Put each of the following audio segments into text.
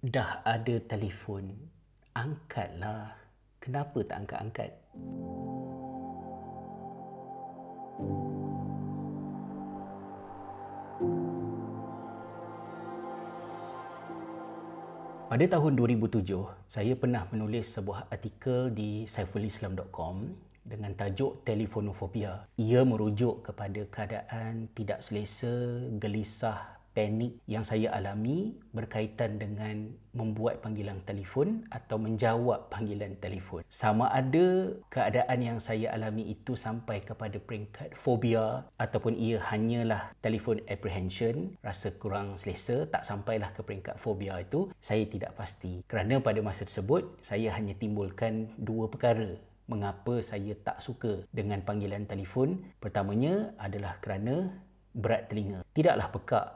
Dah ada telefon, angkatlah. Kenapa tak angkat-angkat? Pada tahun 2007, saya pernah menulis sebuah artikel di saifulislam.com dengan tajuk telefonofobia. Ia merujuk kepada keadaan tidak selesa, gelisah, panik yang saya alami berkaitan dengan membuat panggilan telefon atau menjawab panggilan telefon. Sama ada keadaan yang saya alami itu sampai kepada peringkat fobia ataupun ia hanyalah telefon apprehension, rasa kurang selesa, tak sampailah ke peringkat fobia itu, saya tidak pasti. Kerana pada masa tersebut, saya hanya timbulkan dua perkara mengapa saya tak suka dengan panggilan telefon. Pertamanya adalah kerana berat telinga. Tidaklah pekak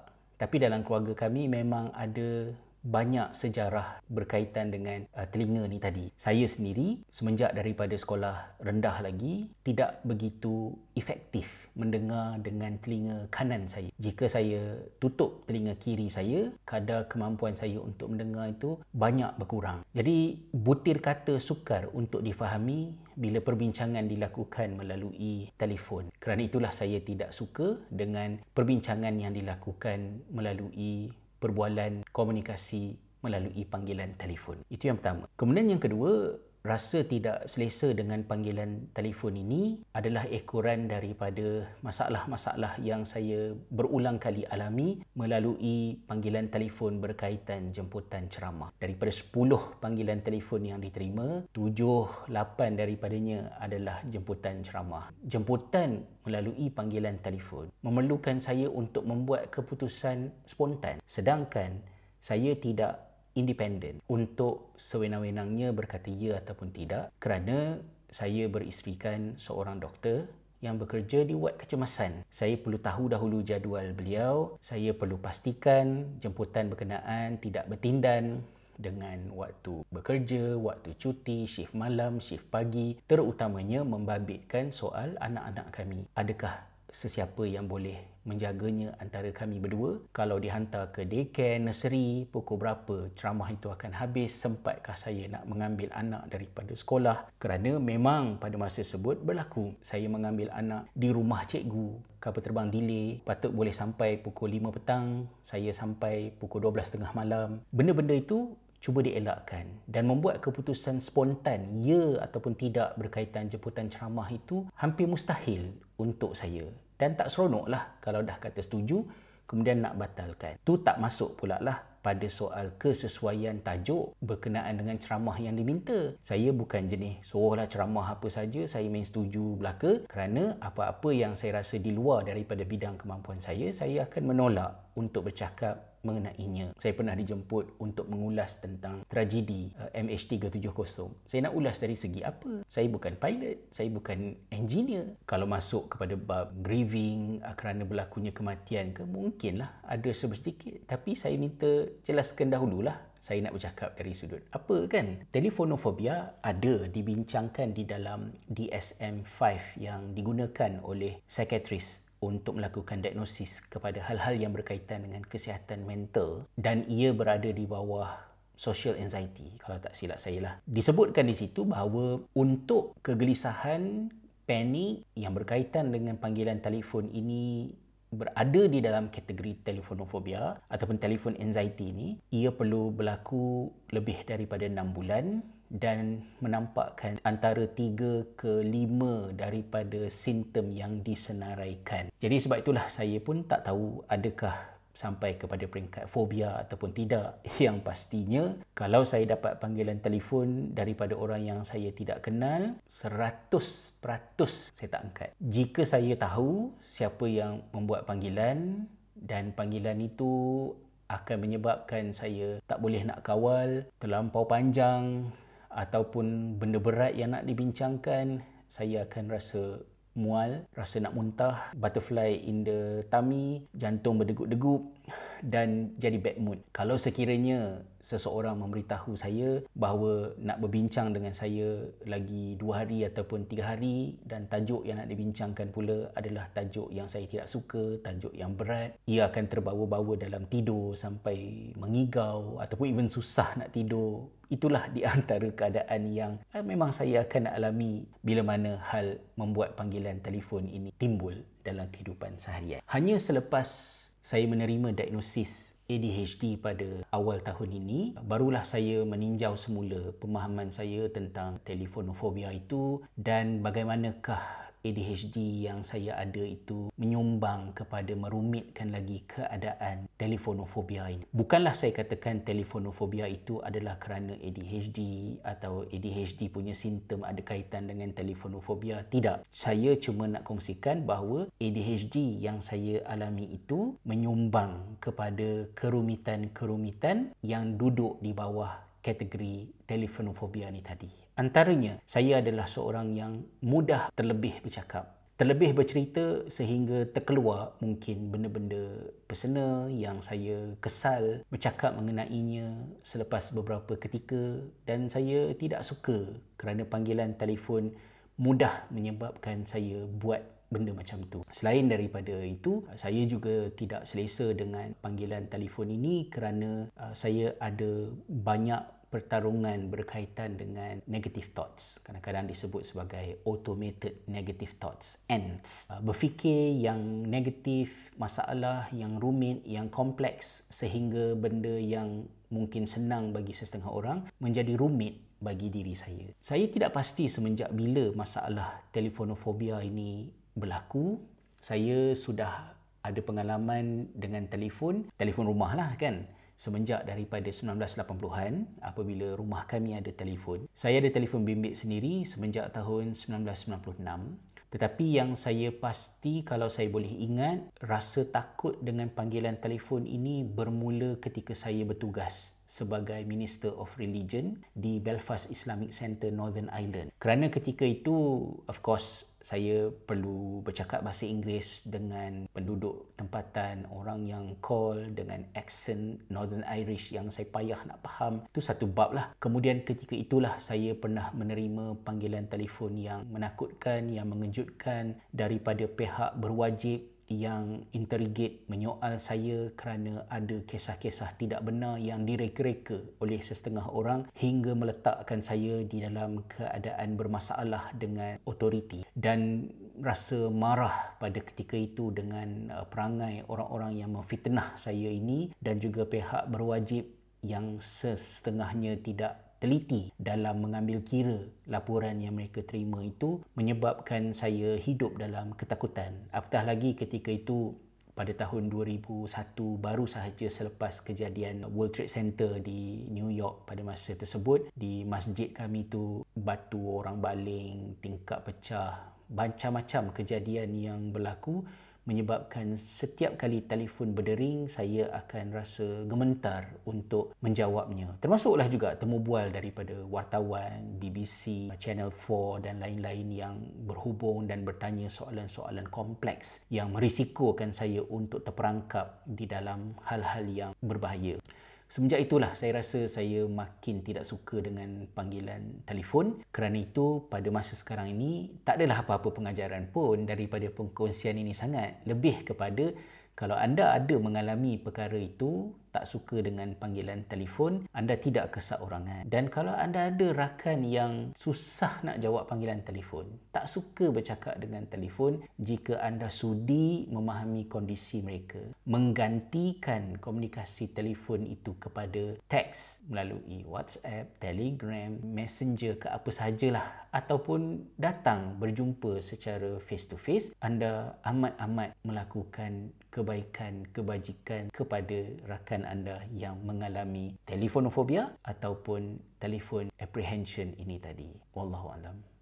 tapi dalam keluarga kami memang ada banyak sejarah berkaitan dengan uh, telinga ni tadi. Saya sendiri semenjak daripada sekolah rendah lagi tidak begitu efektif mendengar dengan telinga kanan saya. Jika saya tutup telinga kiri saya, kadar kemampuan saya untuk mendengar itu banyak berkurang. Jadi butir kata sukar untuk difahami bila perbincangan dilakukan melalui telefon. Kerana itulah saya tidak suka dengan perbincangan yang dilakukan melalui perbualan komunikasi melalui panggilan telefon. Itu yang pertama. Kemudian yang kedua, rasa tidak selesa dengan panggilan telefon ini adalah ekoran daripada masalah-masalah yang saya berulang kali alami melalui panggilan telefon berkaitan jemputan ceramah. Daripada 10 panggilan telefon yang diterima, 7 8 daripadanya adalah jemputan ceramah. Jemputan melalui panggilan telefon memerlukan saya untuk membuat keputusan spontan sedangkan saya tidak independen untuk sewenang-wenangnya berkata ya ataupun tidak kerana saya beristerikan seorang doktor yang bekerja di wad kecemasan. Saya perlu tahu dahulu jadual beliau. Saya perlu pastikan jemputan berkenaan tidak bertindan dengan waktu bekerja, waktu cuti, shift malam, shift pagi, terutamanya membabitkan soal anak-anak kami. Adakah sesiapa yang boleh menjaganya antara kami berdua. Kalau dihantar ke daycare, nursery, pukul berapa ceramah itu akan habis, sempatkah saya nak mengambil anak daripada sekolah? Kerana memang pada masa tersebut berlaku saya mengambil anak di rumah cikgu. Kapal terbang delay, patut boleh sampai pukul 5 petang, saya sampai pukul 12.30 malam. Benda-benda itu cuba dielakkan dan membuat keputusan spontan ya ataupun tidak berkaitan jemputan ceramah itu hampir mustahil untuk saya dan tak seronok lah kalau dah kata setuju kemudian nak batalkan. Tu tak masuk pula lah pada soal kesesuaian tajuk berkenaan dengan ceramah yang diminta. Saya bukan jenis suruhlah ceramah apa saja, saya main setuju belaka. Kerana apa-apa yang saya rasa di luar daripada bidang kemampuan saya, saya akan menolak untuk bercakap mengenainya. Saya pernah dijemput untuk mengulas tentang tragedi uh, MH370. Saya nak ulas dari segi apa? Saya bukan pilot, saya bukan engineer. Kalau masuk kepada bab grieving uh, kerana berlakunya kematian ke, mungkinlah ada sedikit. Tapi saya minta jelaskan dahululah saya nak bercakap dari sudut apa kan telefonofobia ada dibincangkan di dalam DSM-5 yang digunakan oleh psikiatris untuk melakukan diagnosis kepada hal-hal yang berkaitan dengan kesihatan mental dan ia berada di bawah social anxiety kalau tak silap saya lah. Disebutkan di situ bahawa untuk kegelisahan, panik yang berkaitan dengan panggilan telefon ini berada di dalam kategori telefonofobia ataupun telefon anxiety ini, ia perlu berlaku lebih daripada 6 bulan dan menampakkan antara 3 ke 5 daripada simptom yang disenaraikan. Jadi sebab itulah saya pun tak tahu adakah sampai kepada peringkat fobia ataupun tidak. Yang pastinya kalau saya dapat panggilan telefon daripada orang yang saya tidak kenal, 100% saya tak angkat. Jika saya tahu siapa yang membuat panggilan dan panggilan itu akan menyebabkan saya tak boleh nak kawal, terlampau panjang, ataupun benda berat yang nak dibincangkan, saya akan rasa mual, rasa nak muntah, butterfly in the tummy, jantung berdegup-degup dan jadi bad mood. Kalau sekiranya seseorang memberitahu saya bahawa nak berbincang dengan saya lagi dua hari ataupun tiga hari dan tajuk yang nak dibincangkan pula adalah tajuk yang saya tidak suka, tajuk yang berat, ia akan terbawa-bawa dalam tidur sampai mengigau ataupun even susah nak tidur. Itulah di antara keadaan yang eh, memang saya akan alami bila mana hal membuat panggilan telefon ini timbul dalam kehidupan seharian. Hanya selepas saya menerima diagnosis ADHD pada awal tahun ini, barulah saya meninjau semula pemahaman saya tentang telefonofobia itu dan bagaimanakah ADHD yang saya ada itu menyumbang kepada merumitkan lagi keadaan telefonofobia ini. Bukanlah saya katakan telefonofobia itu adalah kerana ADHD atau ADHD punya simptom ada kaitan dengan telefonofobia. Tidak. Saya cuma nak kongsikan bahawa ADHD yang saya alami itu menyumbang kepada kerumitan-kerumitan yang duduk di bawah kategori telefonofobia ni tadi. Antaranya, saya adalah seorang yang mudah terlebih bercakap. Terlebih bercerita sehingga terkeluar mungkin benda-benda personal yang saya kesal bercakap mengenainya selepas beberapa ketika dan saya tidak suka kerana panggilan telefon mudah menyebabkan saya buat benda macam tu. Selain daripada itu, saya juga tidak selesa dengan panggilan telefon ini kerana uh, saya ada banyak pertarungan berkaitan dengan negative thoughts. Kadang-kadang disebut sebagai automated negative thoughts, ANTS. Uh, berfikir yang negatif, masalah yang rumit, yang kompleks sehingga benda yang mungkin senang bagi sesetengah orang menjadi rumit bagi diri saya. Saya tidak pasti semenjak bila masalah telefonofobia ini berlaku. Saya sudah ada pengalaman dengan telefon, telefon rumah lah kan semenjak daripada 1980-an apabila rumah kami ada telefon. Saya ada telefon bimbit sendiri semenjak tahun 1996. Tetapi yang saya pasti kalau saya boleh ingat, rasa takut dengan panggilan telefon ini bermula ketika saya bertugas sebagai Minister of Religion di Belfast Islamic Center Northern Ireland. Kerana ketika itu, of course, saya perlu bercakap bahasa Inggeris dengan penduduk tempatan, orang yang call dengan accent Northern Irish yang saya payah nak faham. Itu satu bab lah. Kemudian ketika itulah saya pernah menerima panggilan telefon yang menakutkan, yang mengejutkan daripada pihak berwajib yang interrogate menyoal saya kerana ada kisah-kisah tidak benar yang direka-reka oleh sesetengah orang hingga meletakkan saya di dalam keadaan bermasalah dengan otoriti dan rasa marah pada ketika itu dengan uh, perangai orang-orang yang memfitnah saya ini dan juga pihak berwajib yang sesetengahnya tidak teliti dalam mengambil kira laporan yang mereka terima itu menyebabkan saya hidup dalam ketakutan. Apatah lagi ketika itu pada tahun 2001 baru sahaja selepas kejadian World Trade Center di New York pada masa tersebut di masjid kami tu batu orang baling, tingkap pecah, macam-macam kejadian yang berlaku menyebabkan setiap kali telefon berdering saya akan rasa gementar untuk menjawabnya. Termasuklah juga temu bual daripada wartawan, BBC, Channel 4 dan lain-lain yang berhubung dan bertanya soalan-soalan kompleks yang merisikokan saya untuk terperangkap di dalam hal-hal yang berbahaya. Semenjak itulah saya rasa saya makin tidak suka dengan panggilan telefon. Kerana itu pada masa sekarang ini tak adalah apa-apa pengajaran pun daripada pengkongsian ini sangat. Lebih kepada kalau anda ada mengalami perkara itu, tak suka dengan panggilan telefon, anda tidak keseorangan. Dan kalau anda ada rakan yang susah nak jawab panggilan telefon, tak suka bercakap dengan telefon, jika anda sudi memahami kondisi mereka, menggantikan komunikasi telefon itu kepada teks melalui WhatsApp, Telegram, Messenger ke apa sahajalah ataupun datang berjumpa secara face to face, anda amat-amat melakukan kebaikan, kebajikan kepada anda yang mengalami telefonofobia ataupun telefon apprehension ini tadi. Wallahu alam.